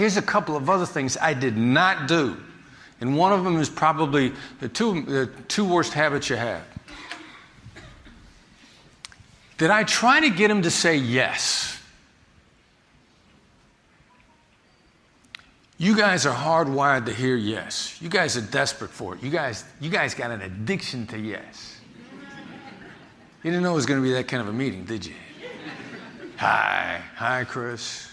Here's a couple of other things I did not do. And one of them is probably the two, the two worst habits you have. Did I try to get him to say yes? You guys are hardwired to hear yes. You guys are desperate for it. You guys, you guys got an addiction to yes. You didn't know it was going to be that kind of a meeting, did you? Hi. Hi, Chris.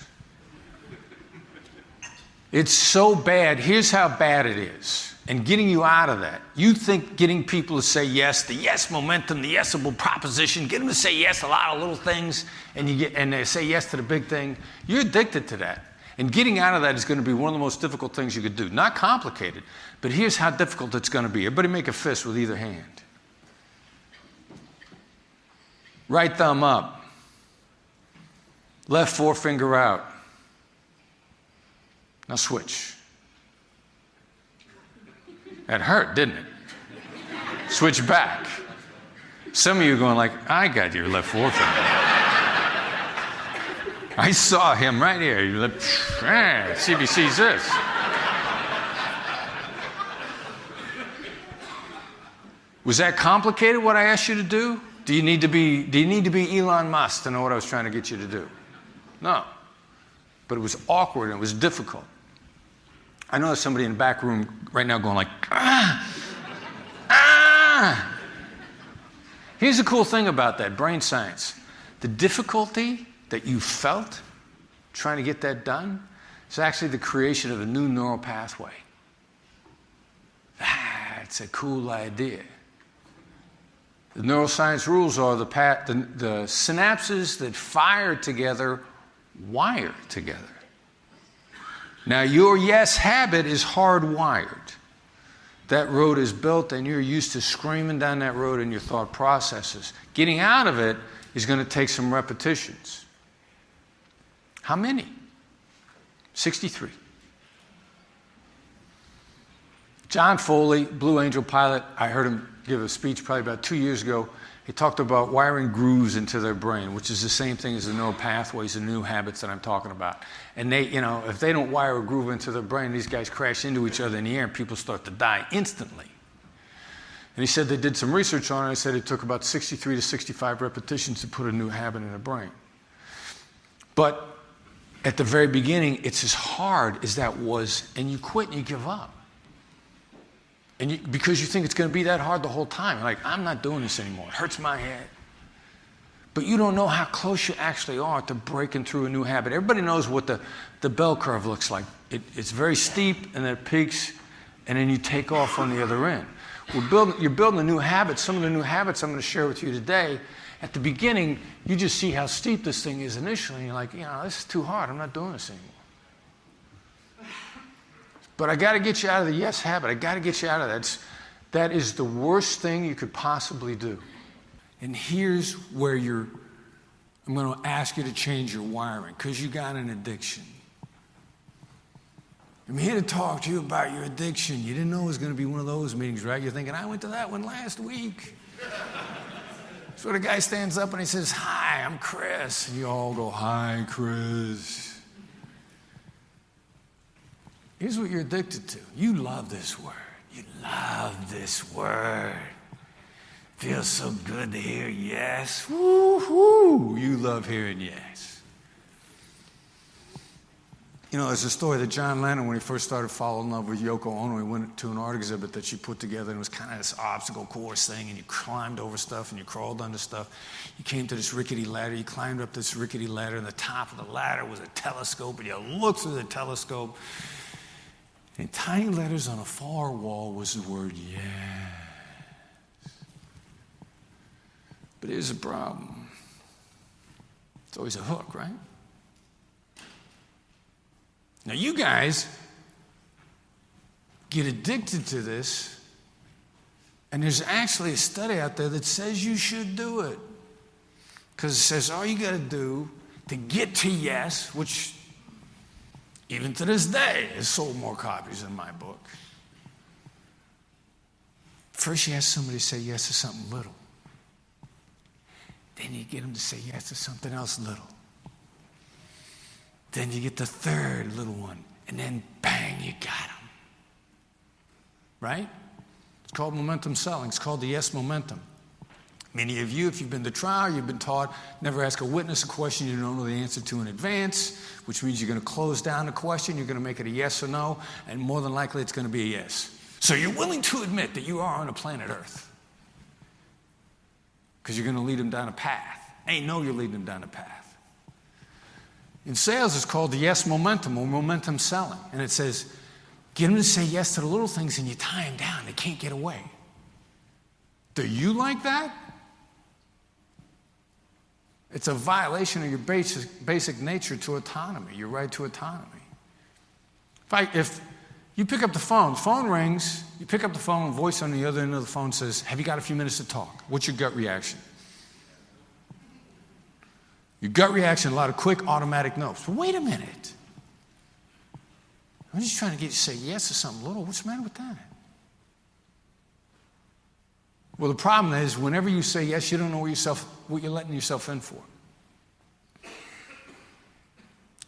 It's so bad. Here's how bad it is. And getting you out of that. You think getting people to say yes, the yes momentum, the yesable proposition, get them to say yes a lot of little things, and you get and they say yes to the big thing. You're addicted to that. And getting out of that is going to be one of the most difficult things you could do. Not complicated, but here's how difficult it's going to be. Everybody make a fist with either hand. Right thumb up. Left forefinger out. Now switch. That hurt, didn't it? Switch back. Some of you are going like, I got your left forefinger. I saw him right here. You look, see if he sees ah, this. Was that complicated what I asked you to do? Do you need to be do you need to be Elon Musk to know what I was trying to get you to do? No. But it was awkward and it was difficult. I know there's somebody in the back room right now going like, ah, ah. Here's the cool thing about that brain science. The difficulty that you felt trying to get that done is actually the creation of a new neural pathway. That's a cool idea. The neuroscience rules are the, the, the synapses that fire together wire together. Now, your yes habit is hardwired. That road is built, and you're used to screaming down that road in your thought processes. Getting out of it is going to take some repetitions. How many? 63. John Foley, Blue Angel pilot, I heard him give a speech probably about two years ago. He talked about wiring grooves into their brain, which is the same thing as the neural pathways and new habits that I'm talking about. And they, you know, if they don't wire a groove into their brain, these guys crash into each other in the air and people start to die instantly. And he said they did some research on it. He said it took about 63 to 65 repetitions to put a new habit in the brain. But at the very beginning, it's as hard as that was, and you quit and you give up. And you, because you think it's going to be that hard the whole time. Like, I'm not doing this anymore. It hurts my head. But you don't know how close you actually are to breaking through a new habit. Everybody knows what the, the bell curve looks like. It, it's very steep and then it peaks, and then you take off on the other end. We're building, you're building a new habit. Some of the new habits I'm going to share with you today. At the beginning, you just see how steep this thing is initially, and you're like, you know, this is too hard. I'm not doing this anymore. But I got to get you out of the yes habit. I got to get you out of that. It's, that is the worst thing you could possibly do. And here's where you're, I'm going to ask you to change your wiring because you got an addiction. I'm here to talk to you about your addiction. You didn't know it was going to be one of those meetings, right? You're thinking, I went to that one last week. so the guy stands up and he says, Hi, I'm Chris. And you all go, Hi, Chris. Here's what you're addicted to you love this word. You love this word. Feels so good to hear yes. Woo-hoo. You love hearing yes. You know, there's a story that John Lennon, when he first started falling in love with Yoko Ono, he went to an art exhibit that she put together, and it was kind of this obstacle course thing, and you climbed over stuff and you crawled under stuff. You came to this rickety ladder, you climbed up this rickety ladder, and the top of the ladder was a telescope, and you looked through the telescope, in tiny letters on a far wall was the word yes. But here's a problem it's always a hook, right? Now, you guys get addicted to this, and there's actually a study out there that says you should do it. Because it says all you got to do to get to yes, which even to this day, has sold more copies than my book. First, you ask somebody to say yes to something little. Then you get them to say yes to something else little. Then you get the third little one. and then bang, you got them. Right? It's called momentum selling. It's called the yes momentum. Many of you, if you've been to trial, you've been taught never ask a witness a question you don't know the answer to in advance, which means you're going to close down the question, you're going to make it a yes or no, and more than likely it's going to be a yes. So you're willing to admit that you are on a planet Earth because you're going to lead them down a path. They know you're leading them down a path. In sales, it's called the yes momentum or momentum selling. And it says, get them to say yes to the little things and you tie them down. They can't get away. Do you like that? It's a violation of your basic, basic nature to autonomy, your right to autonomy. If, I, if you pick up the phone, phone rings, you pick up the phone, voice on the other end of the phone says, Have you got a few minutes to talk? What's your gut reaction? Your gut reaction, a lot of quick automatic no's. But wait a minute. I'm just trying to get you to say yes to something little. What's the matter with that? Well, the problem is, whenever you say yes, you don't know what, yourself, what you're letting yourself in for.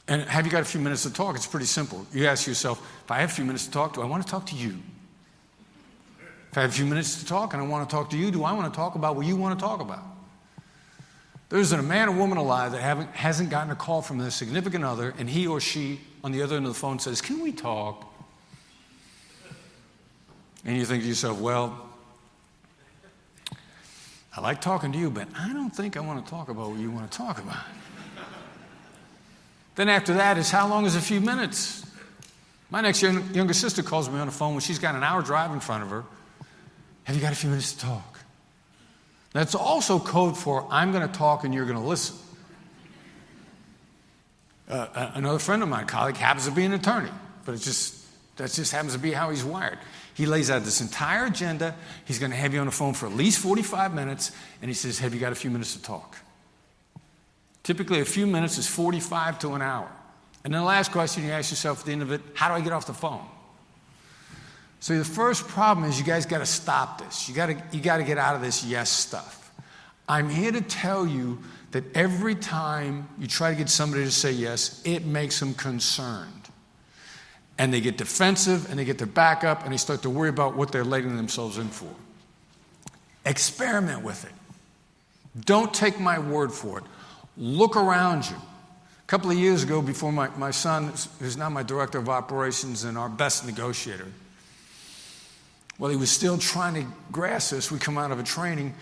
And have you got a few minutes to talk? It's pretty simple. You ask yourself, if I have a few minutes to talk, do I want to talk to you? If I have a few minutes to talk and I want to talk to you, do I want to talk about what you want to talk about? There isn't a man or woman alive that hasn't gotten a call from their significant other, and he or she on the other end of the phone says, Can we talk? And you think to yourself, Well, I like talking to you, but I don't think I want to talk about what you want to talk about. then after that is how long is a few minutes? My next young, younger sister calls me on the phone when she's got an hour drive in front of her. Have you got a few minutes to talk? That's also code for I'm going to talk and you're going to listen. Uh, another friend of mine, colleague, happens to be an attorney, but it just that just happens to be how he's wired. He lays out this entire agenda. He's going to have you on the phone for at least 45 minutes, and he says, Have you got a few minutes to talk? Typically, a few minutes is 45 to an hour. And then the last question you ask yourself at the end of it how do I get off the phone? So the first problem is you guys got to stop this. You got to you got to get out of this yes stuff. I'm here to tell you that every time you try to get somebody to say yes, it makes them concerned and they get defensive and they get their back up and they start to worry about what they're letting themselves in for. Experiment with it. Don't take my word for it. Look around you. A couple of years ago, before my, my son, who's now my director of operations and our best negotiator, well, he was still trying to grasp this. We come out of a training.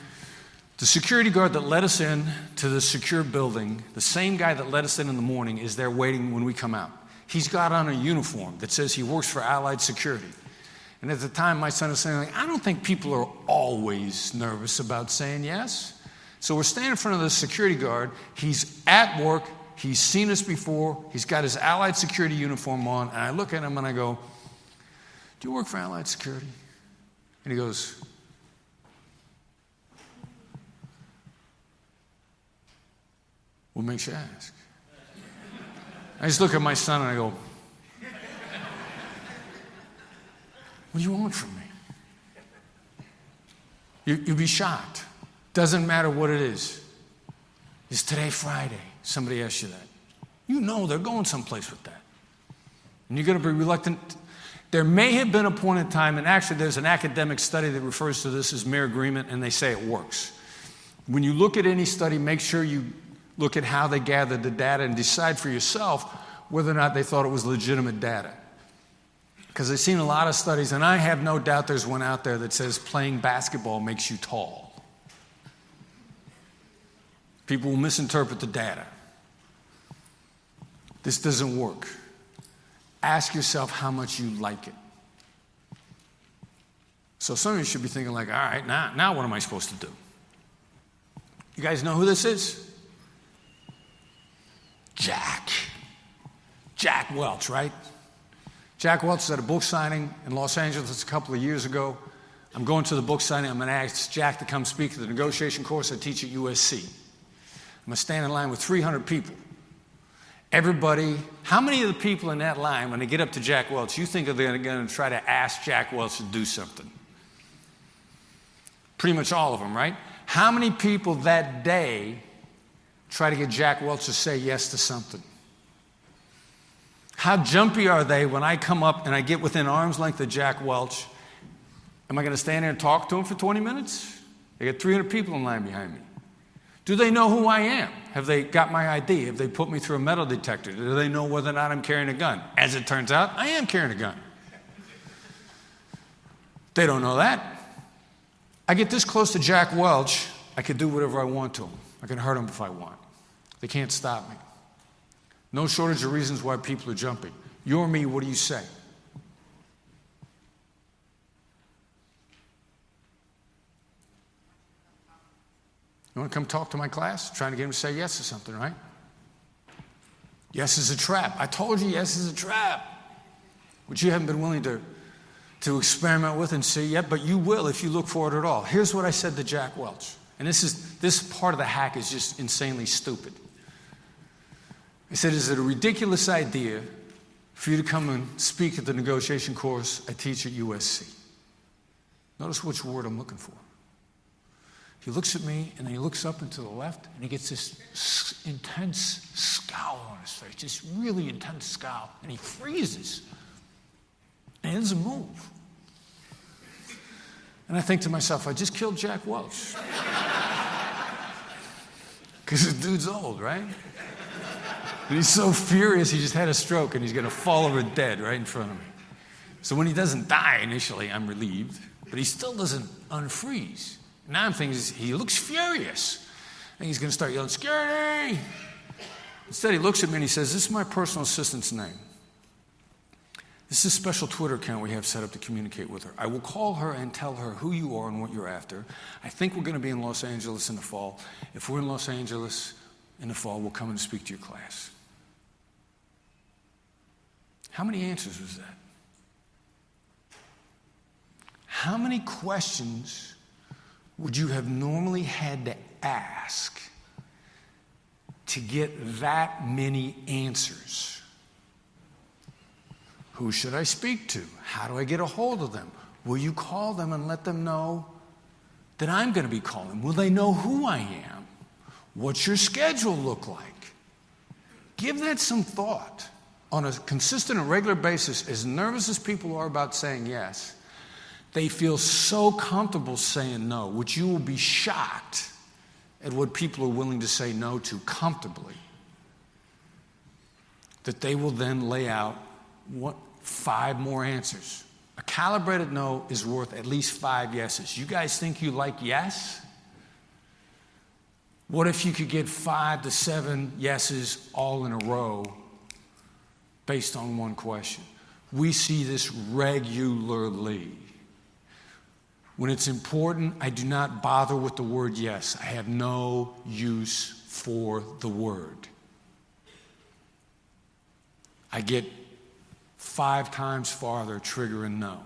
The security guard that let us in to the secure building, the same guy that let us in in the morning, is there waiting when we come out. He's got on a uniform that says he works for Allied Security. And at the time, my son is saying, like, I don't think people are always nervous about saying yes. So we're standing in front of the security guard. He's at work. He's seen us before. He's got his Allied Security uniform on. And I look at him and I go, Do you work for Allied Security? And he goes, What makes you ask? I just look at my son and I go, What do you want from me? You, you'd be shocked. Doesn't matter what it is. Is today Friday? Somebody asks you that. You know they're going someplace with that. And you're going to be reluctant. There may have been a point in time, and actually there's an academic study that refers to this as mere agreement, and they say it works. When you look at any study, make sure you look at how they gathered the data and decide for yourself whether or not they thought it was legitimate data. Because I've seen a lot of studies, and I have no doubt there's one out there that says playing basketball makes you tall. People will misinterpret the data. This doesn't work. Ask yourself how much you like it. So some of you should be thinking, like, all right, now, now what am I supposed to do? You guys know who this is? Jack. Jack Welch, right? Jack Welch was at a book signing in Los Angeles a couple of years ago. I'm going to the book signing. I'm going to ask Jack to come speak at the negotiation course I teach at USC. I'm going to stand in line with 300 people. Everybody, how many of the people in that line, when they get up to Jack Welch, you think they're going to try to ask Jack Welch to do something? Pretty much all of them, right? How many people that day try to get Jack Welch to say yes to something? How jumpy are they when I come up and I get within arm's length of Jack Welch? Am I going to stand there and talk to him for 20 minutes? They got 300 people in line behind me. Do they know who I am? Have they got my ID? Have they put me through a metal detector? Do they know whether or not I'm carrying a gun? As it turns out, I am carrying a gun. They don't know that. I get this close to Jack Welch, I can do whatever I want to him. I can hurt them if I want. They can't stop me. No shortage of reasons why people are jumping. You're me, what do you say? You want to come talk to my class? Trying to get them to say yes to something, right? Yes is a trap. I told you yes is a trap, which you haven't been willing to, to experiment with and see yet, but you will if you look for it at all. Here's what I said to Jack Welch. And this is this part of the hack is just insanely stupid. I said, Is it a ridiculous idea for you to come and speak at the negotiation course I teach at USC? Notice which word I'm looking for. He looks at me and then he looks up and to the left and he gets this intense scowl on his face, just really intense scowl, and he freezes and he doesn't move. And I think to myself, I just killed Jack Welch. Because the dude's old, right? And he's so furious, he just had a stroke and he's going to fall over dead right in front of me. So when he doesn't die initially, I'm relieved, but he still doesn't unfreeze. Now I'm thinking he looks furious. And he's going to start yelling, Security! Instead, he looks at me and he says, This is my personal assistant's name. This is a special Twitter account we have set up to communicate with her. I will call her and tell her who you are and what you're after. I think we're going to be in Los Angeles in the fall. If we're in Los Angeles in the fall, we'll come and speak to your class. How many answers was that? How many questions would you have normally had to ask to get that many answers? Who should I speak to? How do I get a hold of them? Will you call them and let them know that I'm going to be calling? Will they know who I am? What's your schedule look like? Give that some thought on a consistent and regular basis, as nervous as people are about saying yes they feel so comfortable saying no, which you will be shocked at what people are willing to say no to comfortably, that they will then lay out what, five more answers. A calibrated no is worth at least five yeses. You guys think you like yes? What if you could get five to seven yeses all in a row based on one question? We see this regularly. When it's important, I do not bother with the word yes. I have no use for the word. I get five times farther triggering no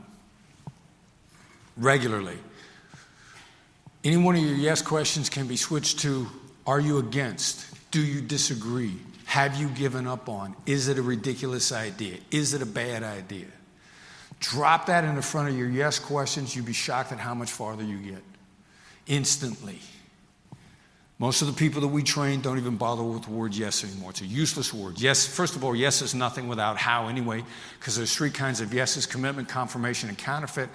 regularly. Any one of your yes questions can be switched to Are you against? Do you disagree? Have you given up on? Is it a ridiculous idea? Is it a bad idea? Drop that in the front of your yes questions, you'd be shocked at how much farther you get instantly. Most of the people that we train don't even bother with the word yes anymore. It's a useless word. Yes, first of all, yes is nothing without how anyway, because there's three kinds of yeses commitment, confirmation, and counterfeit.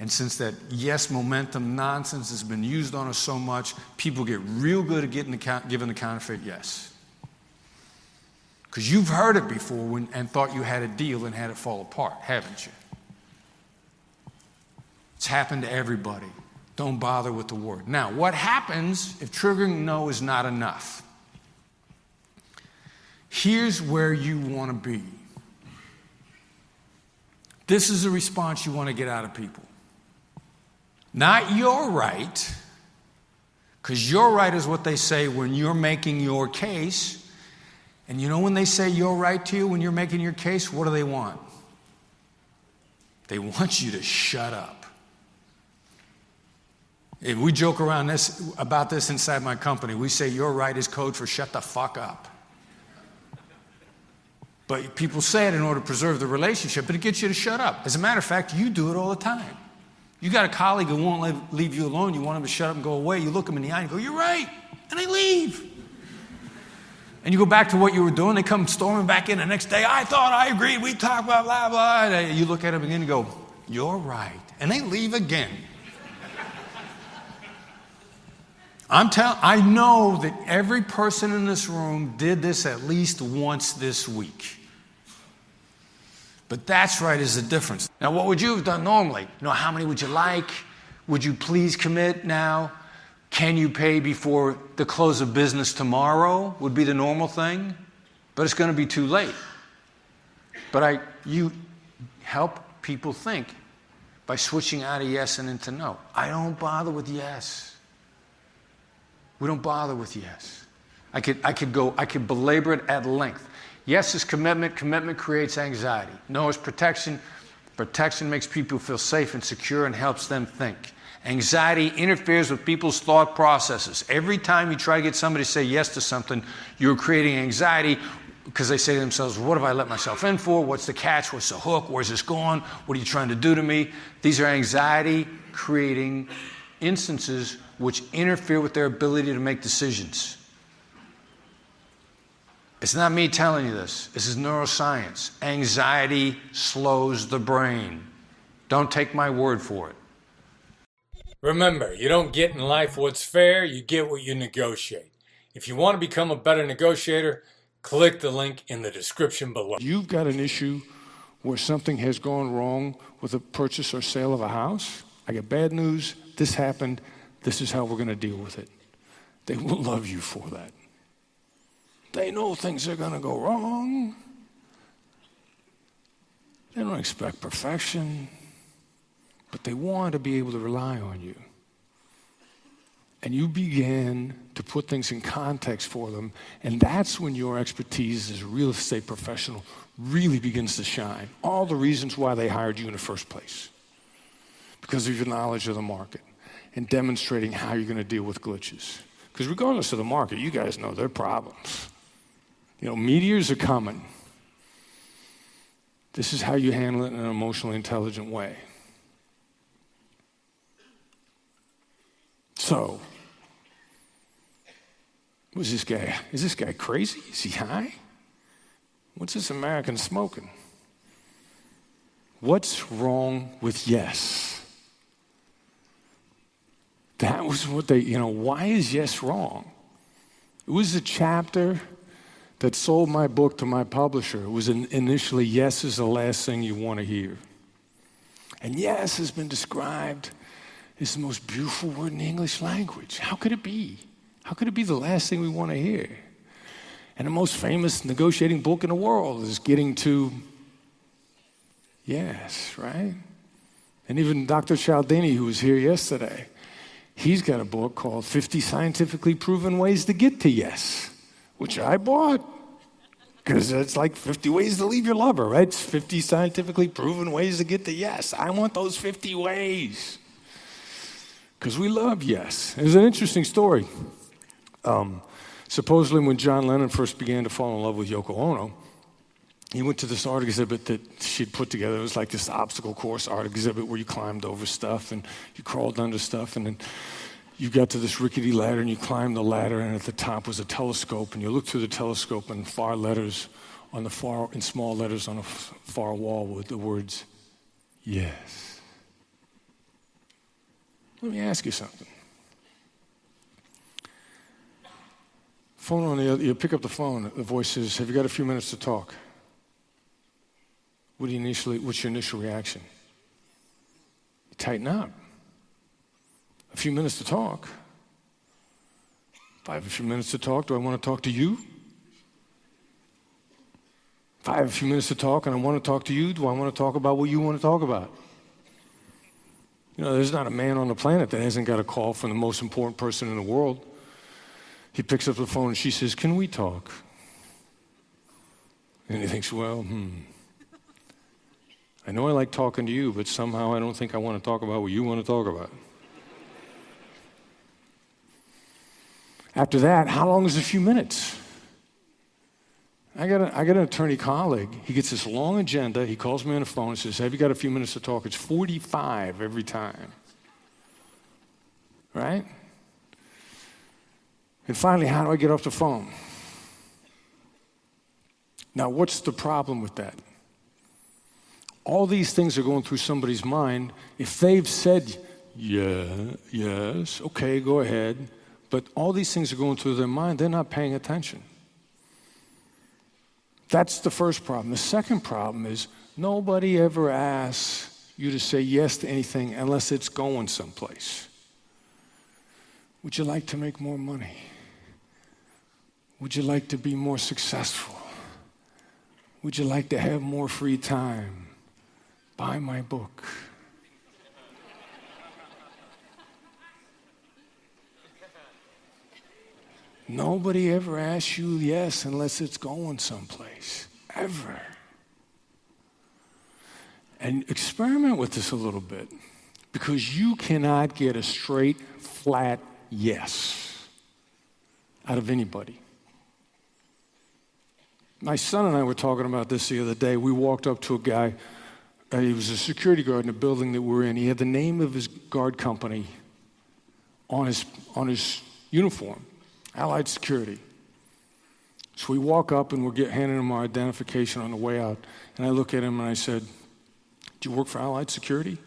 And since that yes momentum nonsense has been used on us so much, people get real good at getting the, giving the counterfeit yes. Because you've heard it before when, and thought you had a deal and had it fall apart, haven't you? It's happened to everybody. Don't bother with the word. Now, what happens if triggering no is not enough? Here's where you want to be. This is the response you want to get out of people. Not you're right, because you're right is what they say when you're making your case. And you know when they say you're right to you, when you're making your case, what do they want? They want you to shut up. If we joke around this, about this inside my company. We say you're right is code for shut the fuck up. But people say it in order to preserve the relationship, but it gets you to shut up. As a matter of fact, you do it all the time. You got a colleague who won't leave you alone. You want him to shut up and go away. You look him in the eye and go, You're right. And they leave. And you go back to what you were doing, they come storming back in the next day. I thought I agreed. We talked about blah, blah. And you look at them again and go, You're right. And they leave again. I'm telling, I know that every person in this room did this at least once this week. But that's right is the difference. Now, what would you have done normally? You know, how many would you like? Would you please commit now? Can you pay before the close of business tomorrow? Would be the normal thing. But it's going to be too late. But I, you help people think by switching out of yes and into no. I don't bother with yes. We don't bother with yes. I could, I could go, I could belabor it at length. Yes is commitment. Commitment creates anxiety. No is protection. Protection makes people feel safe and secure and helps them think. Anxiety interferes with people's thought processes. Every time you try to get somebody to say yes to something, you're creating anxiety because they say to themselves, What have I let myself in for? What's the catch? What's the hook? Where's this going? What are you trying to do to me? These are anxiety creating instances which interfere with their ability to make decisions. It's not me telling you this, this is neuroscience. Anxiety slows the brain. Don't take my word for it. Remember, you don't get in life what's fair, you get what you negotiate. If you want to become a better negotiator, click the link in the description below. You've got an issue where something has gone wrong with a purchase or sale of a house. I get bad news. This happened. This is how we're going to deal with it. They will love you for that. They know things are going to go wrong. They don't expect perfection but they want to be able to rely on you. And you begin to put things in context for them, and that's when your expertise as a real estate professional really begins to shine. All the reasons why they hired you in the first place because of your knowledge of the market and demonstrating how you're going to deal with glitches. Because regardless of the market, you guys know there are problems. You know, meteors are coming. This is how you handle it in an emotionally intelligent way. So, who's this guy? Is this guy crazy? Is he high? What's this American smoking? What's wrong with yes? That was what they, you know, why is yes wrong? It was a chapter that sold my book to my publisher. It was initially, yes is the last thing you want to hear. And yes has been described as the most beautiful word in the English language. How could it be? How could it be the last thing we want to hear? And the most famous negotiating book in the world is getting to yes, right? And even Dr. Cialdini, who was here yesterday, he's got a book called 50 Scientifically Proven Ways to Get to Yes, which I bought because it's like 50 ways to leave your lover, right? It's 50 scientifically proven ways to get to yes. I want those 50 ways. Because we love yes. It's an interesting story. Um, supposedly, when John Lennon first began to fall in love with Yoko Ono, he went to this art exhibit that she'd put together. It was like this obstacle course art exhibit where you climbed over stuff and you crawled under stuff, and then you got to this rickety ladder and you climbed the ladder, and at the top was a telescope, and you looked through the telescope, and far letters on the far, in small letters on a far wall with the words, yes. Let me ask you something. Phone on the other, you pick up the phone, the voice says, Have you got a few minutes to talk? What do you initially, what's your initial reaction? You tighten up. A few minutes to talk. If I have a few minutes to talk, do I want to talk to you? If I have a few minutes to talk and I want to talk to you, do I want to talk about what you want to talk about? You know, there's not a man on the planet that hasn't got a call from the most important person in the world. He picks up the phone and she says, Can we talk? And he thinks, Well, hmm. I know I like talking to you, but somehow I don't think I want to talk about what you want to talk about. After that, how long is a few minutes? I got, a, I got an attorney colleague. He gets this long agenda. He calls me on the phone and says, Have you got a few minutes to talk? It's 45 every time. Right? And finally, how do I get off the phone? Now, what's the problem with that? All these things are going through somebody's mind. If they've said, yeah, yes, okay, go ahead, but all these things are going through their mind, they're not paying attention. That's the first problem. The second problem is nobody ever asks you to say yes to anything unless it's going someplace. Would you like to make more money? Would you like to be more successful? Would you like to have more free time? Buy my book. Nobody ever asks you yes unless it's going someplace, ever. And experiment with this a little bit because you cannot get a straight, flat yes out of anybody. My son and I were talking about this the other day. We walked up to a guy, uh, he was a security guard in a building that we're in. He had the name of his guard company on his, on his uniform, Allied Security. So we walk up and we're get, handing him our identification on the way out. And I look at him and I said, Do you work for Allied Security?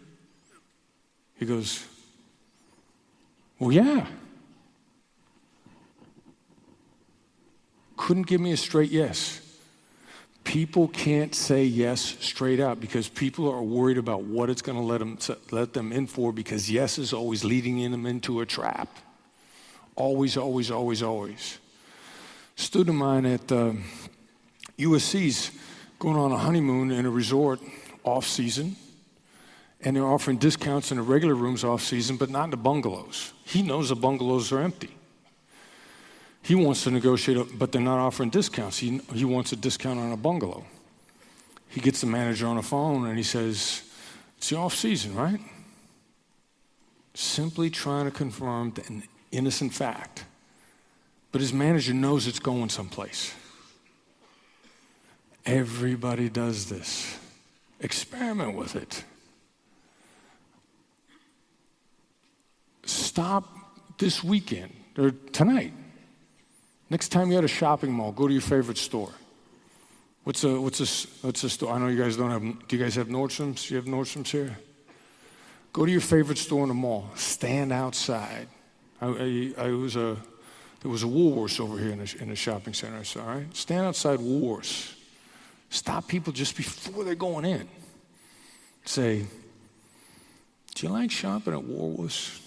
He goes, Well, yeah. Couldn't give me a straight yes. People can't say yes straight out because people are worried about what it's going to let them, let them in for because yes is always leading them into a trap. Always, always, always, always. Student of mine at uh, USC's going on a honeymoon in a resort off season, and they're offering discounts in the regular rooms off season, but not in the bungalows. He knows the bungalows are empty. He wants to negotiate, but they're not offering discounts. He, he wants a discount on a bungalow. He gets the manager on the phone and he says, It's the off season, right? Simply trying to confirm an innocent fact. But his manager knows it's going someplace. Everybody does this. Experiment with it. Stop this weekend or tonight Next time you're at a shopping mall, go to your favorite store. What's a what's a what's a store? I know you guys don't have. Do you guys have Nordstrom's? You have Nordstrom's here. Go to your favorite store in the mall. Stand outside. I, I, I was a there was a Woolworths over here in the, in the shopping center. So, all right, stand outside Woolworths. Stop people just before they're going in. Say, do you like shopping at Woolworths?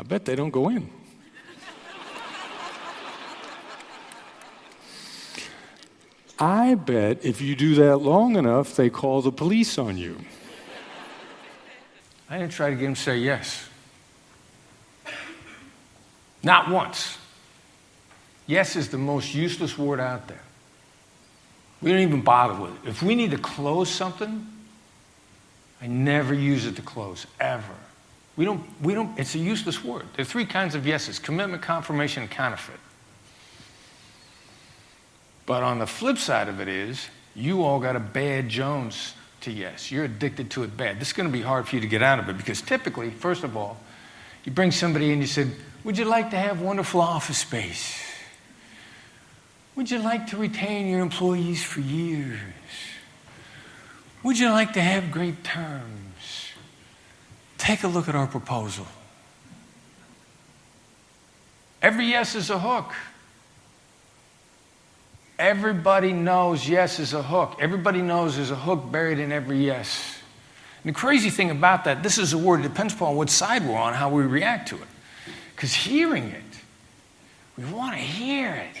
I bet they don't go in. I bet if you do that long enough, they call the police on you. I didn't try to get him to say yes. Not once. Yes is the most useless word out there. We don't even bother with it. If we need to close something, I never use it to close, ever. We don't, we don't, it's a useless word. There are three kinds of yeses commitment, confirmation, and counterfeit. But on the flip side of it is, you all got a bad Jones to yes. You're addicted to it bad. This is going to be hard for you to get out of it because typically, first of all, you bring somebody in, you said, Would you like to have wonderful office space? Would you like to retain your employees for years? Would you like to have great terms? Take a look at our proposal. Every yes is a hook. Everybody knows yes is a hook. Everybody knows there's a hook buried in every yes. And the crazy thing about that, this is a word, it depends upon what side we're on, how we react to it. Because hearing it, we want to hear it.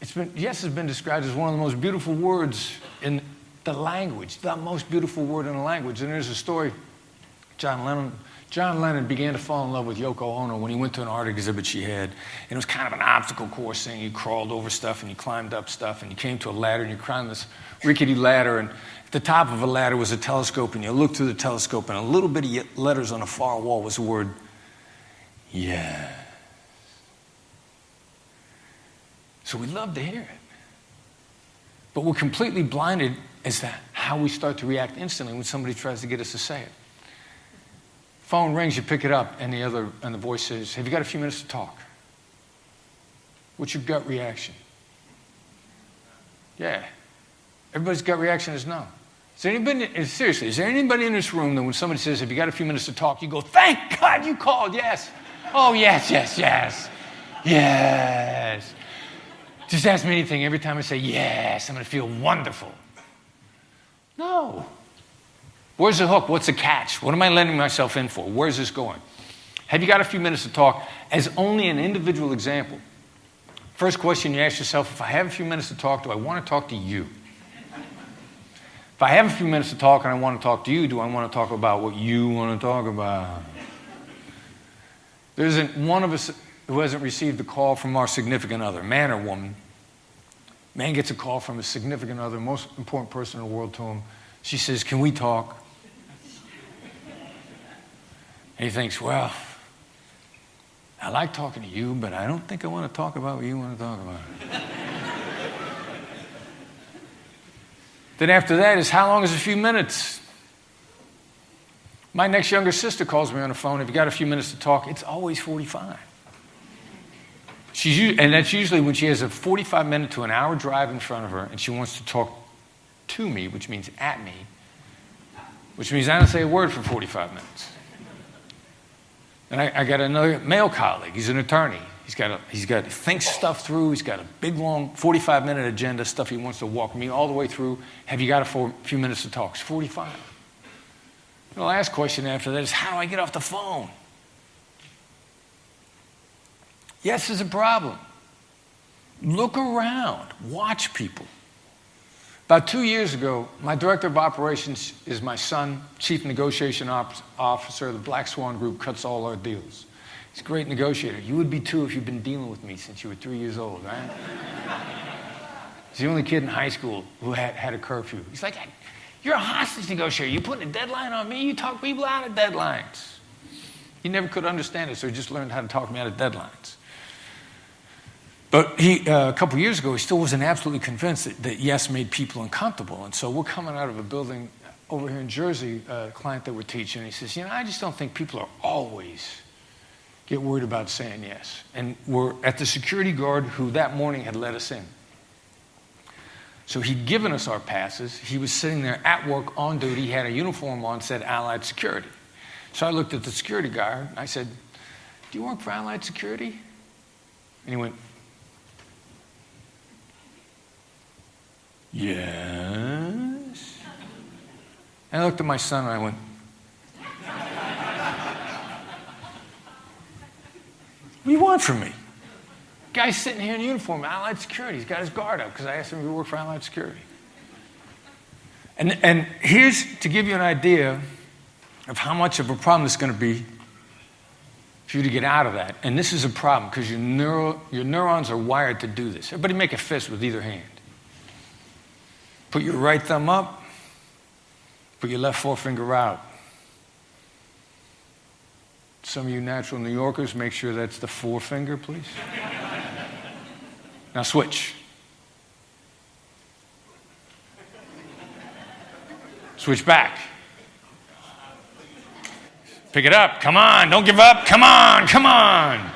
It's been, yes has been described as one of the most beautiful words in the language, the most beautiful word in the language. And there's a story John Lennon, John Lennon began to fall in love with Yoko Ono when he went to an art exhibit she had. And it was kind of an obstacle course thing. You crawled over stuff and you climbed up stuff and you came to a ladder and you climbed this rickety ladder. And at the top of a ladder was a telescope and you looked through the telescope and a little bitty letters on a far wall was the word, yeah. So we love to hear it. But we're completely blinded as to how we start to react instantly when somebody tries to get us to say it. Phone rings, you pick it up, and the other and the voice says, "Have you got a few minutes to talk?" What's your gut reaction? Yeah. Everybody's gut reaction is no. Is there anybody, seriously, is there anybody in this room that when somebody says, Have you got a few minutes to talk, you go, Thank God you called, yes. Oh, yes, yes, yes. Yes. Just ask me anything. Every time I say yes, I'm going to feel wonderful. No. Where's the hook? What's the catch? What am I letting myself in for? Where's this going? Have you got a few minutes to talk? As only an individual example. First question you ask yourself if I have a few minutes to talk, do I want to talk to you? If I have a few minutes to talk and I want to talk to you, do I want to talk about what you want to talk about? There isn't one of us who hasn't received a call from our significant other, man or woman. Man gets a call from his significant other, most important person in the world to him. She says, Can we talk? He thinks, Well, I like talking to you, but I don't think I want to talk about what you want to talk about. then after that is how long is a few minutes? My next younger sister calls me on the phone. If you got a few minutes to talk, it's always 45. She's, and that's usually when she has a 45 minute to an hour drive in front of her and she wants to talk to me, which means at me, which means I don't say a word for 45 minutes. And I, I, got another male colleague. He's an attorney. He's got, a, he's got to think stuff through. He's got a big, long 45 minute agenda, stuff he wants to walk me all the way through. Have you got a few minutes to talk? It's 45. The last question after that is how do I get off the phone? Yes, there's a problem. Look around, watch people. About two years ago, my director of operations is my son, chief negotiation officer of the Black Swan Group, cuts all our deals. He's a great negotiator. You would be too if you've been dealing with me since you were three years old, right? He's the only kid in high school who had, had a curfew. He's like, You're a hostage negotiator. You're putting a deadline on me? You talk people out of deadlines. He never could understand it, so he just learned how to talk me out of deadlines. But he, uh, a couple years ago, he still wasn't absolutely convinced that, that, yes made people uncomfortable. And so we're coming out of a building over here in Jersey, a client that we're teaching. And he says, You know, I just don't think people are always get worried about saying yes. And we're at the security guard who that morning had let us in. So he'd given us our passes. He was sitting there at work on duty. He had a uniform on, said Allied Security. So I looked at the security guard. and I said, Do you work for Allied Security? And he went, Yes. And I looked at my son and I went, What do you want from me? Guy's sitting here in uniform, Allied Security. He's got his guard up because I asked him if he worked for Allied Security. And, and here's to give you an idea of how much of a problem it's going to be for you to get out of that. And this is a problem because your, neuro, your neurons are wired to do this. Everybody make a fist with either hand. Put your right thumb up, put your left forefinger out. Some of you natural New Yorkers, make sure that's the forefinger, please. now switch. Switch back. Pick it up. Come on. Don't give up. Come on. Come on.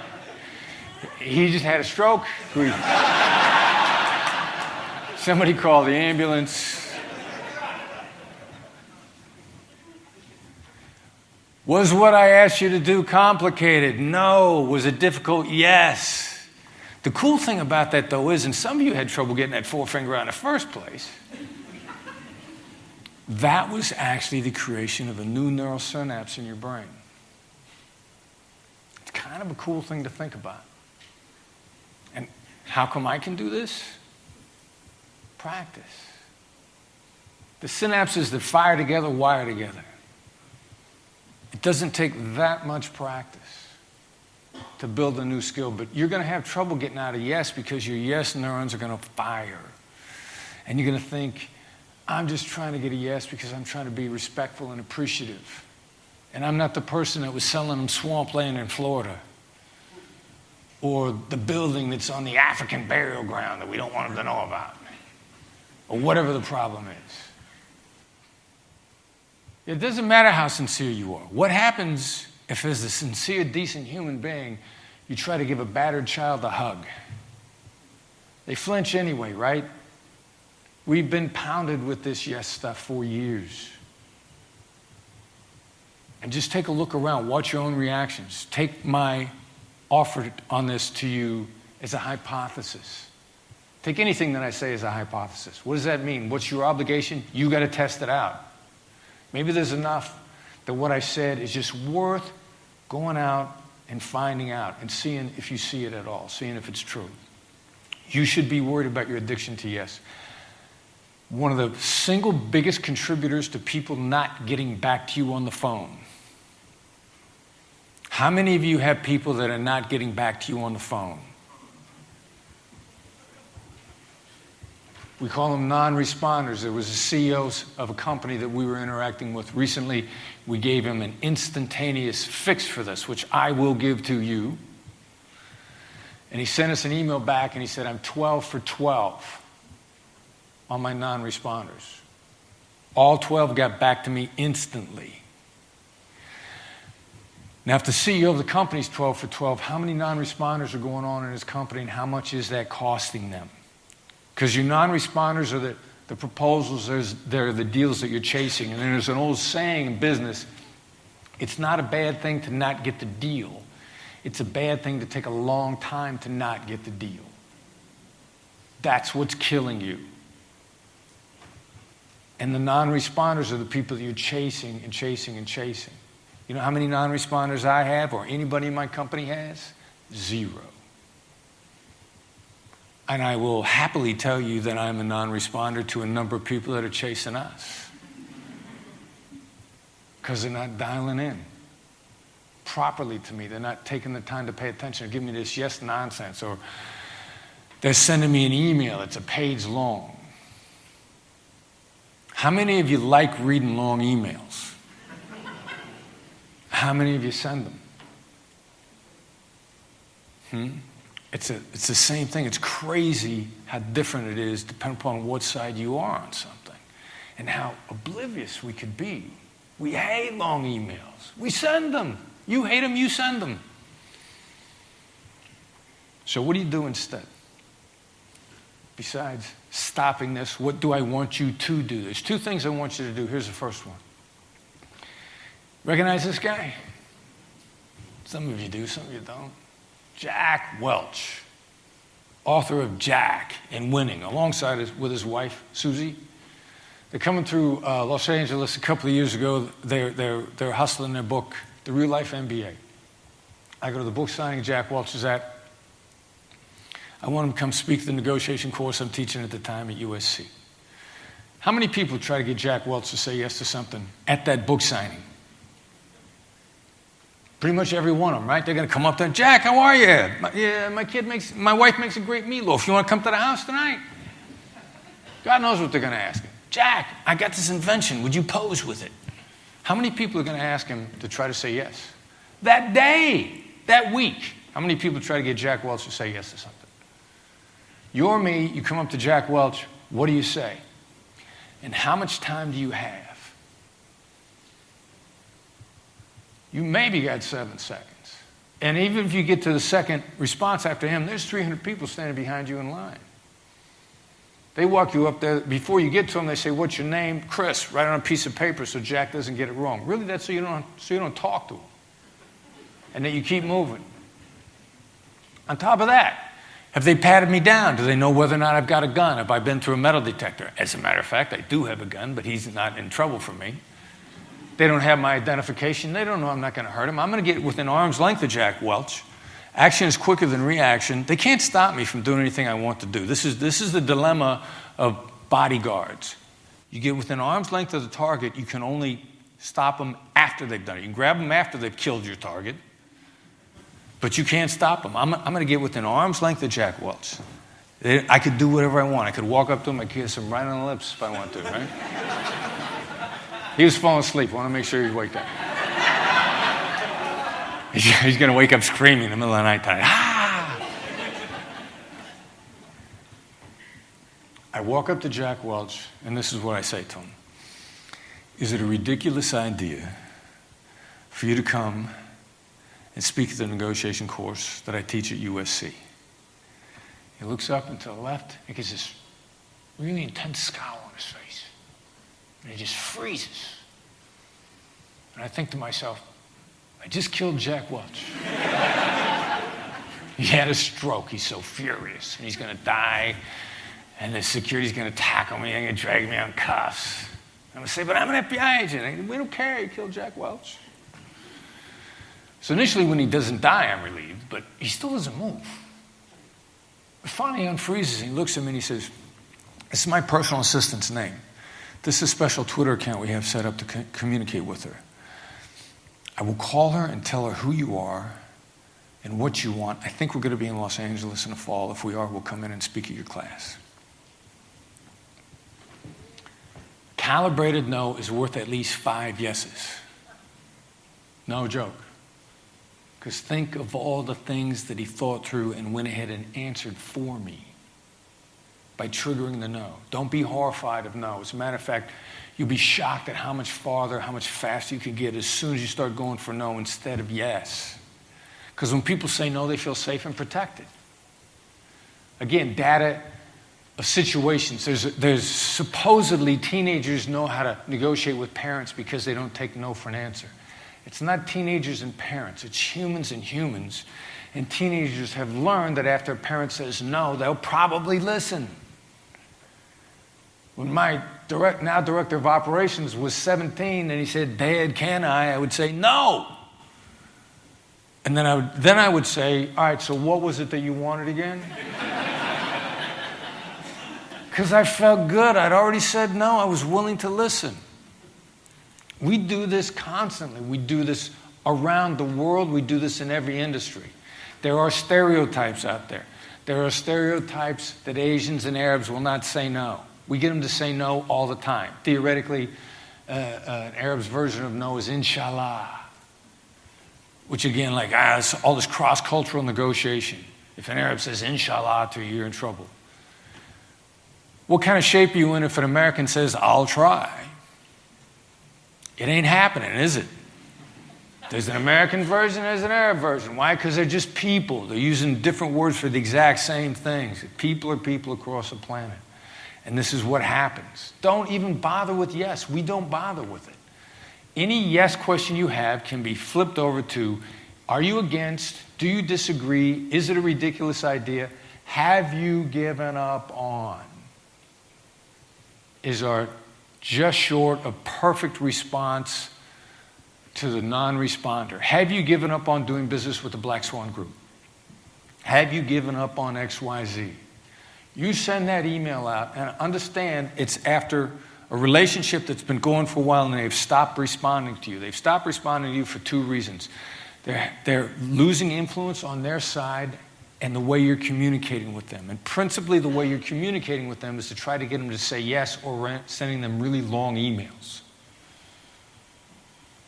He just had a stroke. Somebody call the ambulance. Was what I asked you to do complicated? No. Was it difficult? Yes. The cool thing about that, though, is, and some of you had trouble getting that forefinger out in the first place, that was actually the creation of a new neural synapse in your brain. It's kind of a cool thing to think about. And how come I can do this? Practice. The synapses that fire together wire together. It doesn't take that much practice to build a new skill, but you're going to have trouble getting out of yes because your yes neurons are going to fire. And you're going to think, I'm just trying to get a yes because I'm trying to be respectful and appreciative. And I'm not the person that was selling them swampland in Florida or the building that's on the African burial ground that we don't want them to know about or whatever the problem is. It doesn't matter how sincere you are. What happens if, as a sincere, decent human being, you try to give a battered child a hug? They flinch anyway, right? We've been pounded with this yes stuff for years. And just take a look around, watch your own reactions. Take my offer on this to you as a hypothesis. Take anything that I say as a hypothesis. What does that mean? What's your obligation? You got to test it out. Maybe there's enough that what I said is just worth going out and finding out and seeing if you see it at all, seeing if it's true. You should be worried about your addiction to yes. One of the single biggest contributors to people not getting back to you on the phone. How many of you have people that are not getting back to you on the phone? We call them non responders. There was a CEO of a company that we were interacting with recently. We gave him an instantaneous fix for this, which I will give to you. And he sent us an email back and he said, I'm 12 for 12 on my non responders. All 12 got back to me instantly. Now, if the CEO of the company is 12 for 12, how many non responders are going on in his company and how much is that costing them? Because your non responders are the, the proposals, they're the deals that you're chasing. And there's an old saying in business it's not a bad thing to not get the deal, it's a bad thing to take a long time to not get the deal. That's what's killing you. And the non responders are the people that you're chasing and chasing and chasing. You know how many non responders I have or anybody in my company has? Zero. And I will happily tell you that I'm a non responder to a number of people that are chasing us because they're not dialing in properly to me. They're not taking the time to pay attention or give me this yes nonsense. Or they're sending me an email, it's a page long. How many of you like reading long emails? How many of you send them? Hmm? It's, a, it's the same thing. It's crazy how different it is depending upon what side you are on something and how oblivious we could be. We hate long emails. We send them. You hate them, you send them. So, what do you do instead? Besides stopping this, what do I want you to do? There's two things I want you to do. Here's the first one Recognize this guy? Some of you do, some of you don't. Jack Welch, author of Jack and Winning, alongside his, with his wife, Suzy. They're coming through uh, Los Angeles a couple of years ago. They're, they're, they're hustling their book, The Real Life MBA. I go to the book signing Jack Welch is at. I want him to come speak the negotiation course I'm teaching at the time at USC. How many people try to get Jack Welch to say yes to something at that book signing? Pretty much every one of them, right? They're going to come up there, Jack, how are you? My, yeah, my kid makes, my wife makes a great meatloaf. You want to come to the house tonight? God knows what they're going to ask. Jack, I got this invention. Would you pose with it? How many people are going to ask him to try to say yes? That day, that week, how many people try to get Jack Welch to say yes to something? You're me, you come up to Jack Welch, what do you say? And how much time do you have? You maybe got seven seconds. And even if you get to the second response after him, there's 300 people standing behind you in line. They walk you up there. Before you get to them, they say, What's your name? Chris. Write on a piece of paper so Jack doesn't get it wrong. Really, that's so you don't, so you don't talk to him. And then you keep moving. On top of that, have they patted me down? Do they know whether or not I've got a gun? Have I been through a metal detector? As a matter of fact, I do have a gun, but he's not in trouble for me. They don't have my identification. They don't know I'm not going to hurt them. I'm going to get within arm's length of Jack Welch. Action is quicker than reaction. They can't stop me from doing anything I want to do. This is, this is the dilemma of bodyguards. You get within arm's length of the target, you can only stop them after they've done it. You can grab them after they've killed your target, but you can't stop them. I'm, I'm going to get within arm's length of Jack Welch. I could do whatever I want. I could walk up to him, I kiss him right on the lips if I want to, right? He was falling asleep. I want to make sure he's waked up. he's going to wake up screaming in the middle of the night time. Ah! I walk up to Jack Welch, and this is what I say to him Is it a ridiculous idea for you to come and speak at the negotiation course that I teach at USC? He looks up and to the left and gets this really intense scowl on his face. And he just freezes. And I think to myself, I just killed Jack Welch. he had a stroke. He's so furious. And he's going to die. And the security's going to tackle me and drag me on cuffs. I'm going to say, but I'm an FBI agent. We don't care. You killed Jack Welch. So initially, when he doesn't die, I'm relieved, but he still doesn't move. Finally, he unfreezes. He looks at me and he says, This is my personal assistant's name. This is a special Twitter account we have set up to co- communicate with her. I will call her and tell her who you are and what you want. I think we're going to be in Los Angeles in the fall. If we are, we'll come in and speak at your class. Calibrated no is worth at least five yeses. No joke. Because think of all the things that he thought through and went ahead and answered for me by triggering the no. Don't be horrified of no. As a matter of fact, you'll be shocked at how much farther, how much faster you can get as soon as you start going for no instead of yes. Because when people say no, they feel safe and protected. Again, data of situations. There's, there's supposedly teenagers know how to negotiate with parents because they don't take no for an answer. It's not teenagers and parents, it's humans and humans. And teenagers have learned that after a parent says no, they'll probably listen. When my direct, now director of operations was 17 and he said, Dad, can I? I would say, No. And then I would, then I would say, All right, so what was it that you wanted again? Because I felt good. I'd already said no. I was willing to listen. We do this constantly. We do this around the world. We do this in every industry. There are stereotypes out there. There are stereotypes that Asians and Arabs will not say no. We get them to say no all the time. Theoretically, uh, uh, an Arab's version of no is inshallah, which again, like ah, all this cross cultural negotiation. If an Arab says inshallah to you, you're in trouble. What kind of shape are you in if an American says, I'll try? It ain't happening, is it? There's an American version, there's an Arab version. Why? Because they're just people. They're using different words for the exact same things. People are people across the planet. And this is what happens. Don't even bother with yes. We don't bother with it. Any yes question you have can be flipped over to Are you against? Do you disagree? Is it a ridiculous idea? Have you given up on? Is our just short of perfect response to the non responder. Have you given up on doing business with the Black Swan Group? Have you given up on XYZ? You send that email out and understand it's after a relationship that's been going for a while and they've stopped responding to you. They've stopped responding to you for two reasons. They're, they're losing influence on their side and the way you're communicating with them. And principally, the way you're communicating with them is to try to get them to say yes or sending them really long emails.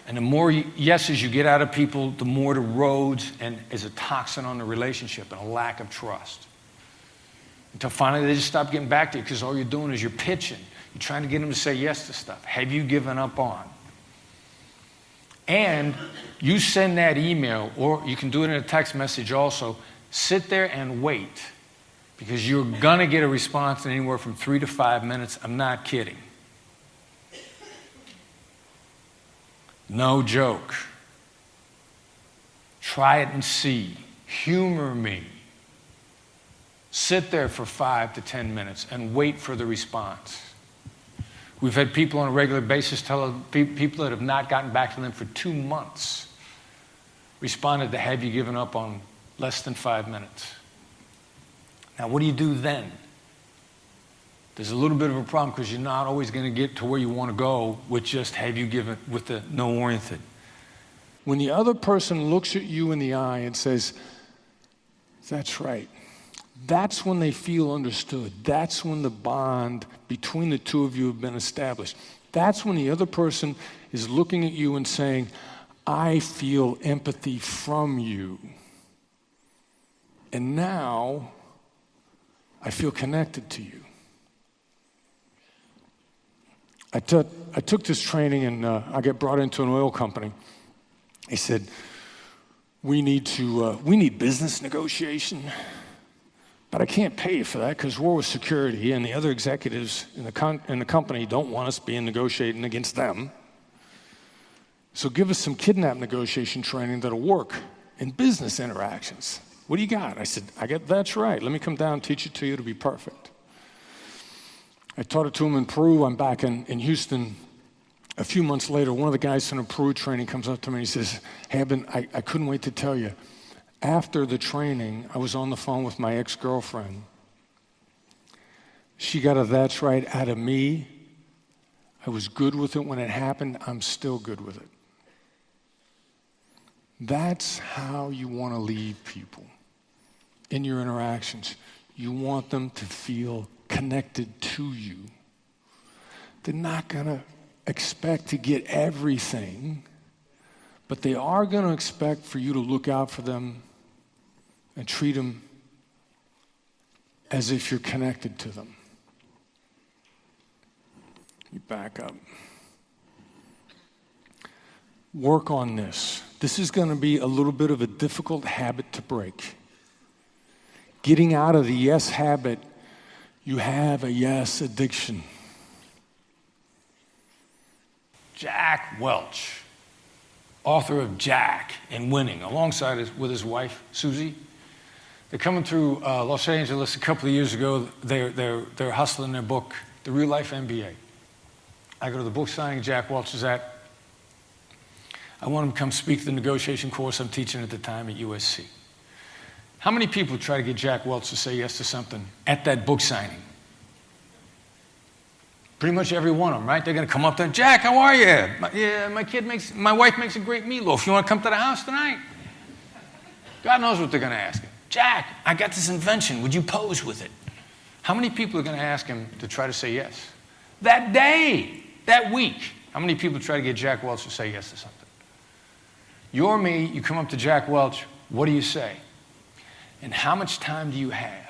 And the more yeses you get out of people, the more it erodes and is a toxin on the relationship and a lack of trust. Until finally they just stop getting back to you because all you're doing is you're pitching. You're trying to get them to say yes to stuff. Have you given up on? And you send that email, or you can do it in a text message also Sit there and wait because you're going to get a response in anywhere from three to five minutes. I'm not kidding. No joke. Try it and see. Humor me. Sit there for five to ten minutes and wait for the response. We've had people on a regular basis tell people that have not gotten back to them for two months responded to Have you given up on less than five minutes. Now, what do you do then? There's a little bit of a problem because you're not always going to get to where you want to go with just have you given with the no oriented. When the other person looks at you in the eye and says, That's right, that's when they feel understood. That's when the bond between the two of you have been established. That's when the other person is looking at you and saying, I feel empathy from you. And now I feel connected to you. I took, I took this training and uh, I get brought into an oil company. He said, we need to, uh, we need business negotiation, but I can't pay you for that because we're with security and the other executives in the, con- in the company don't want us being negotiating against them. So give us some kidnap negotiation training that'll work in business interactions. What do you got? I said, I got that's right. Let me come down and teach it to you to be perfect. I taught it to him in Peru. I'm back in, in Houston a few months later. One of the guys from the Peru training comes up to me and he says, Hey, I've been, I, I couldn't wait to tell you. After the training, I was on the phone with my ex girlfriend. She got a that's right out of me. I was good with it when it happened. I'm still good with it. That's how you want to lead people in your interactions. You want them to feel connected to you. They're not going to expect to get everything, but they are going to expect for you to look out for them and treat them as if you're connected to them. You back up. Work on this. This is going to be a little bit of a difficult habit to break. Getting out of the yes habit you have a yes addiction. Jack Welch, author of Jack and Winning, alongside his, with his wife, Suzy. They're coming through uh, Los Angeles a couple of years ago. They're, they're, they're hustling their book, The Real Life MBA. I go to the book signing Jack Welch is at. I want him to come speak the negotiation course I'm teaching at the time at USC. How many people try to get Jack Welch to say yes to something at that book signing? Pretty much every one of them, right? They're going to come up there, Jack, how are you? My, yeah, my kid makes, my wife makes a great meatloaf. You want to come to the house tonight? God knows what they're going to ask him. Jack, I got this invention. Would you pose with it? How many people are going to ask him to try to say yes? That day, that week, how many people try to get Jack Welch to say yes to something? You're me, you come up to Jack Welch, what do you say? And how much time do you have?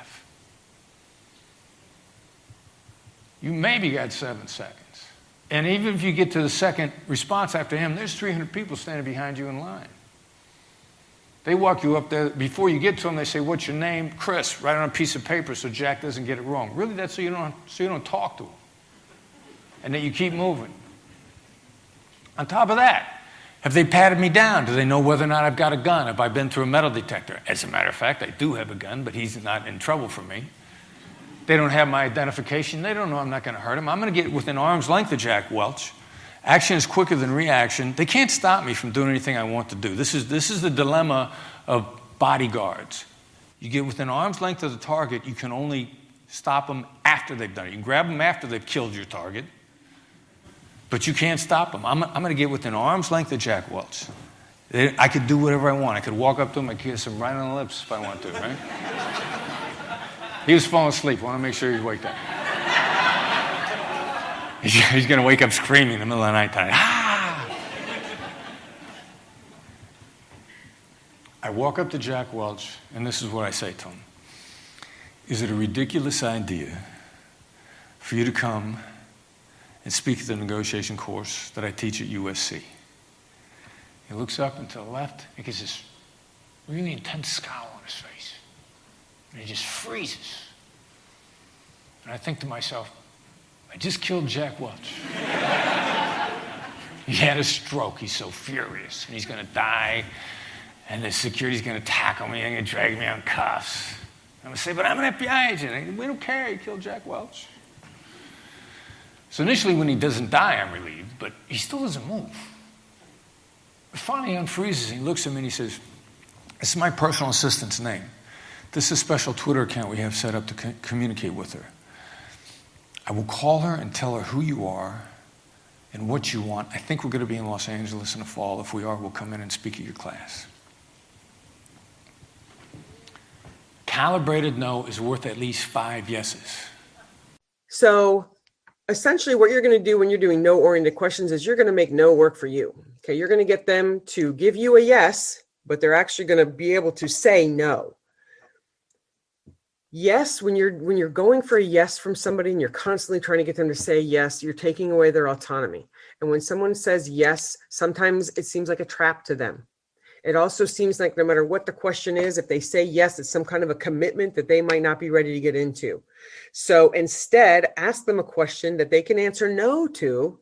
You maybe got seven seconds. And even if you get to the second response after him, there's 300 people standing behind you in line. They walk you up there. Before you get to them, they say, What's your name? Chris. Write on a piece of paper so Jack doesn't get it wrong. Really, that's so you don't, so you don't talk to him. And then you keep moving. On top of that, have they patted me down? Do they know whether or not I've got a gun? Have I been through a metal detector? As a matter of fact, I do have a gun, but he's not in trouble for me. They don't have my identification. They don't know I'm not going to hurt them. I'm going to get within arm's length of Jack Welch. Action is quicker than reaction. They can't stop me from doing anything I want to do. This is, this is the dilemma of bodyguards. You get within arm's length of the target, you can only stop them after they've done it. You grab them after they've killed your target. But you can't stop them. I'm, I'm going to get within arm's length of Jack Welch. I could do whatever I want. I could walk up to him, I kiss him right on the lips if I want to, right? He was falling asleep. I want to make sure he's waked up. He's, going to wake up screaming in the middle of the night time. Ah! I walk up to Jack Welch, and this is what I say to him Is it a ridiculous idea for you to come and speak at the negotiation course that I teach at USC. He looks up and to the left and gets this really intense scowl on his face. And he just freezes. And I think to myself, I just killed Jack Welch. he had a stroke. He's so furious. And he's going to die. And the security's going to tackle me and going to drag me on cuffs. I'm going to say, but I'm an FBI agent. We don't care. He killed Jack Welch. So initially, when he doesn't die, I'm relieved, but he still doesn't move. But finally, he unfreezes. He looks at me and he says, is my personal assistant's name. This is a special Twitter account we have set up to co- communicate with her. I will call her and tell her who you are and what you want. I think we're going to be in Los Angeles in the fall. If we are, we'll come in and speak at your class. Calibrated no is worth at least five yeses. So essentially what you're going to do when you're doing no oriented questions is you're going to make no work for you. Okay. You're going to get them to give you a yes, but they're actually going to be able to say no. Yes when you're when you're going for a yes from somebody and you're constantly trying to get them to say yes you're taking away their autonomy. And when someone says yes sometimes it seems like a trap to them. It also seems like no matter what the question is if they say yes it's some kind of a commitment that they might not be ready to get into. So instead ask them a question that they can answer no to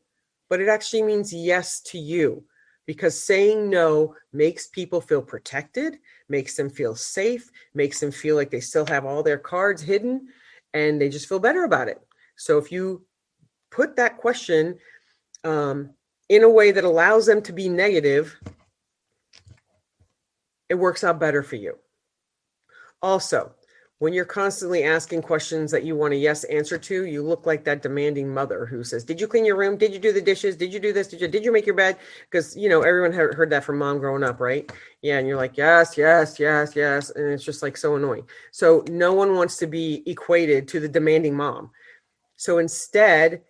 but it actually means yes to you because saying no makes people feel protected, makes them feel safe, makes them feel like they still have all their cards hidden, and they just feel better about it. So if you put that question um, in a way that allows them to be negative, it works out better for you. Also, when you're constantly asking questions that you want a yes answer to, you look like that demanding mother who says, "Did you clean your room? Did you do the dishes? Did you do this? Did you did you make your bed?" Because you know everyone heard that from mom growing up, right? Yeah, and you're like, "Yes, yes, yes, yes," and it's just like so annoying. So no one wants to be equated to the demanding mom. So instead,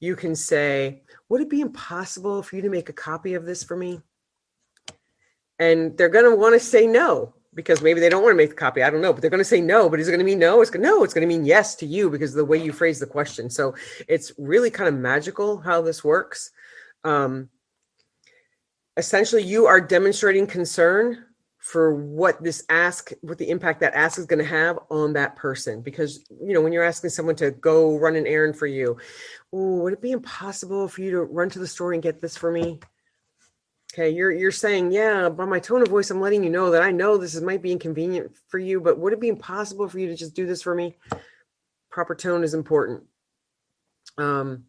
you can say, "Would it be impossible for you to make a copy of this for me?" And they're going to want to say no because maybe they don't want to make the copy. I don't know, but they're going to say no. But is it going to mean no? It's going to no. It's going to mean yes to you because of the way you phrase the question. So it's really kind of magical how this works. Um, essentially, you are demonstrating concern for what this ask, what the impact that ask is going to have on that person. Because you know, when you're asking someone to go run an errand for you, would it be impossible for you to run to the store and get this for me? Okay, you're you're saying, yeah, by my tone of voice, I'm letting you know that I know this is, might be inconvenient for you, but would it be impossible for you to just do this for me? Proper tone is important. Um,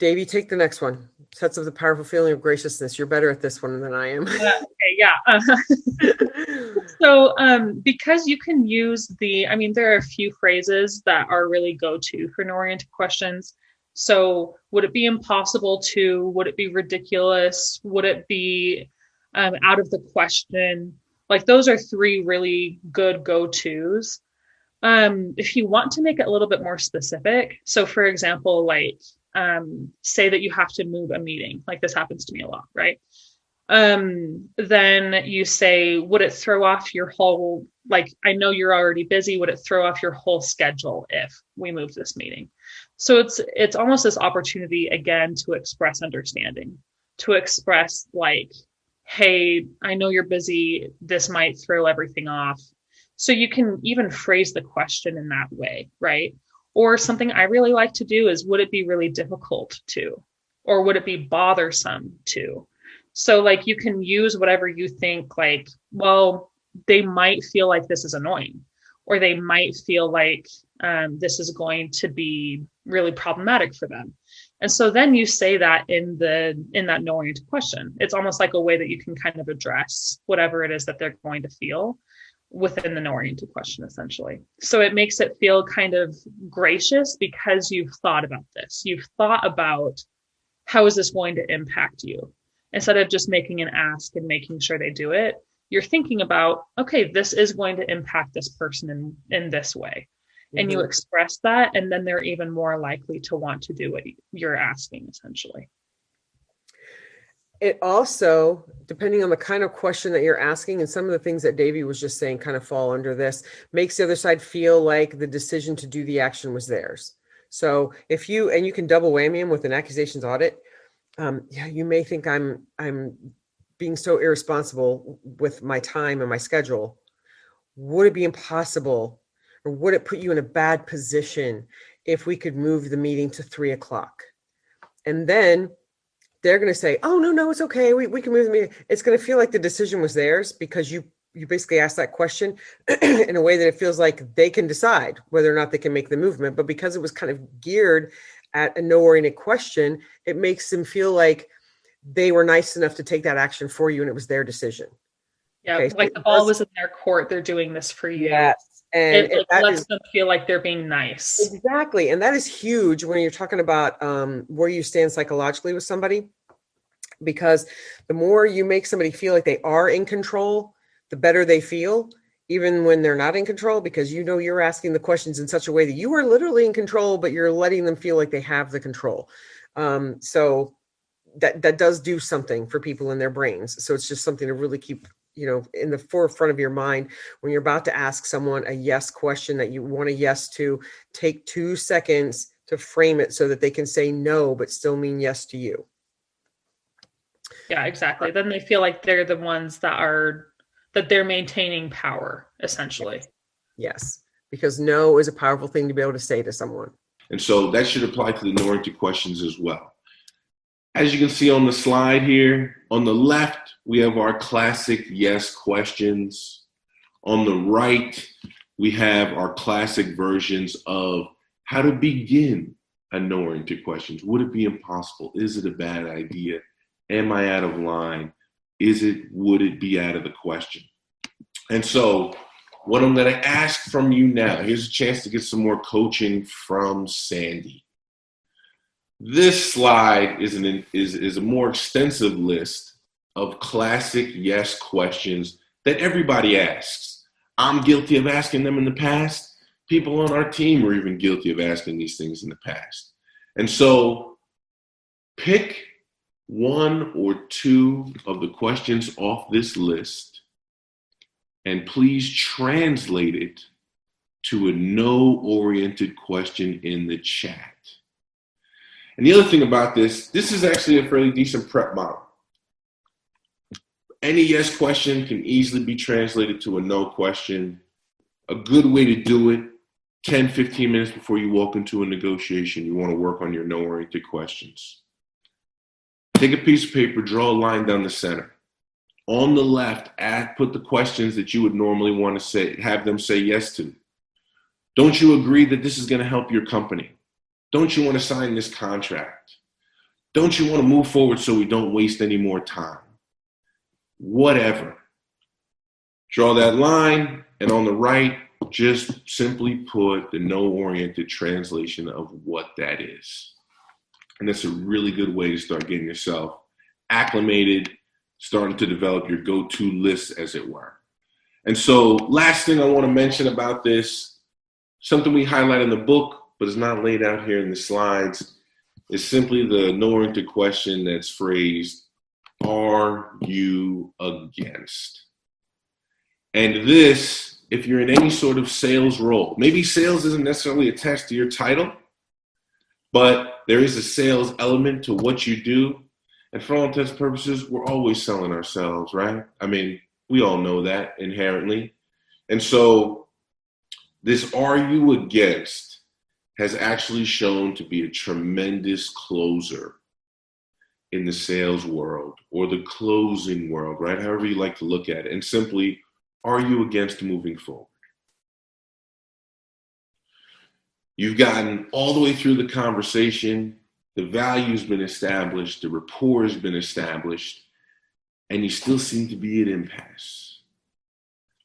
Davey, take the next one. Sets of the powerful feeling of graciousness. You're better at this one than I am. uh, okay, yeah. So, um, because you can use the, I mean, there are a few phrases that are really go to for oriented questions. So, would it be impossible to? Would it be ridiculous? Would it be um, out of the question? Like, those are three really good go tos. Um, if you want to make it a little bit more specific, so for example, like, um, say that you have to move a meeting, like this happens to me a lot, right? Um, then you say, would it throw off your whole, like, I know you're already busy, would it throw off your whole schedule if we move this meeting? So it's it's almost this opportunity again to express understanding to express like hey i know you're busy this might throw everything off. So you can even phrase the question in that way right? Or something i really like to do is would it be really difficult to? Or would it be bothersome to? So like you can use whatever you think like well they might feel like this is annoying. Or they might feel like um, this is going to be really problematic for them. And so then you say that in the in that no oriented question. It's almost like a way that you can kind of address whatever it is that they're going to feel within the no oriented question essentially. So it makes it feel kind of gracious because you've thought about this. You've thought about how is this going to impact you? Instead of just making an ask and making sure they do it you're thinking about okay this is going to impact this person in in this way mm-hmm. and you mm-hmm. express that and then they're even more likely to want to do what you're asking essentially it also depending on the kind of question that you're asking and some of the things that davey was just saying kind of fall under this makes the other side feel like the decision to do the action was theirs so if you and you can double whammy them with an accusations audit um, yeah you may think i'm i'm being so irresponsible with my time and my schedule would it be impossible or would it put you in a bad position if we could move the meeting to three o'clock and then they're going to say oh no no it's okay we, we can move the meeting it's going to feel like the decision was theirs because you you basically ask that question in a way that it feels like they can decide whether or not they can make the movement but because it was kind of geared at a no oriented question it makes them feel like they were nice enough to take that action for you and it was their decision. Yeah, okay, like so the ball was in their court. They're doing this for you. Yes. And it, it lets is, them feel like they're being nice. Exactly. And that is huge when you're talking about um, where you stand psychologically with somebody. Because the more you make somebody feel like they are in control, the better they feel, even when they're not in control, because you know you're asking the questions in such a way that you are literally in control, but you're letting them feel like they have the control. Um, so that that does do something for people in their brains. So it's just something to really keep you know in the forefront of your mind when you're about to ask someone a yes question that you want a yes to take two seconds to frame it so that they can say no but still mean yes to you Yeah, exactly. Then they feel like they're the ones that are that they're maintaining power essentially. yes because no is a powerful thing to be able to say to someone And so that should apply to the no oriented questions as well. As you can see on the slide here, on the left, we have our classic yes questions. On the right, we have our classic versions of how to begin a no oriented questions. Would it be impossible? Is it a bad idea? Am I out of line? Is it, would it be out of the question? And so, what I'm going to ask from you now, here's a chance to get some more coaching from Sandy. This slide is, an, is, is a more extensive list of classic yes questions that everybody asks. I'm guilty of asking them in the past. People on our team are even guilty of asking these things in the past. And so pick one or two of the questions off this list and please translate it to a no oriented question in the chat. And the other thing about this, this is actually a fairly decent prep model. Any yes question can easily be translated to a no question. A good way to do it 10, 15 minutes before you walk into a negotiation, you want to work on your no oriented questions. Take a piece of paper, draw a line down the center. On the left, add, put the questions that you would normally want to say, have them say yes to. Don't you agree that this is going to help your company? Don't you want to sign this contract? Don't you want to move forward so we don't waste any more time? Whatever. Draw that line, and on the right, just simply put the no oriented translation of what that is. And that's a really good way to start getting yourself acclimated, starting to develop your go to list, as it were. And so, last thing I want to mention about this, something we highlight in the book, but it's not laid out here in the slides, It's simply the no oriented question that's phrased, Are you against? And this, if you're in any sort of sales role, maybe sales isn't necessarily attached to your title, but there is a sales element to what you do. And for all intents and purposes, we're always selling ourselves, right? I mean, we all know that inherently. And so, this are you against has actually shown to be a tremendous closer in the sales world or the closing world, right? However, you like to look at it. And simply, are you against moving forward? You've gotten all the way through the conversation, the value's been established, the rapport has been established, and you still seem to be at impasse.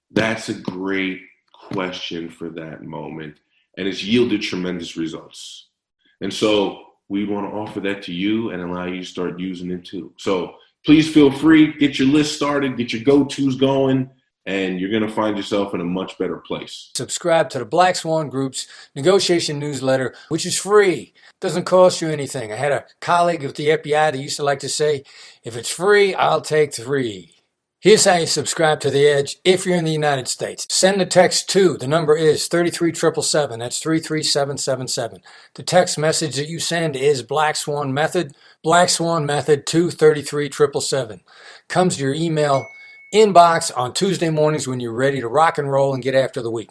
That's a great question for that moment, and it's yielded tremendous results. And so we want to offer that to you and allow you to start using it too. So please feel free, get your list started, get your go tos going and you're going to find yourself in a much better place. Subscribe to the Black Swan Group's negotiation newsletter, which is free. Doesn't cost you anything. I had a colleague at the FBI that used to like to say, if it's free, I'll take three. Here's how you subscribe to The Edge if you're in the United States. Send a text to, the number is 33777, that's 33777. The text message that you send is Black Swan Method, Black Swan Method 233777. Comes to your email inbox on Tuesday mornings when you're ready to rock and roll and get after the week.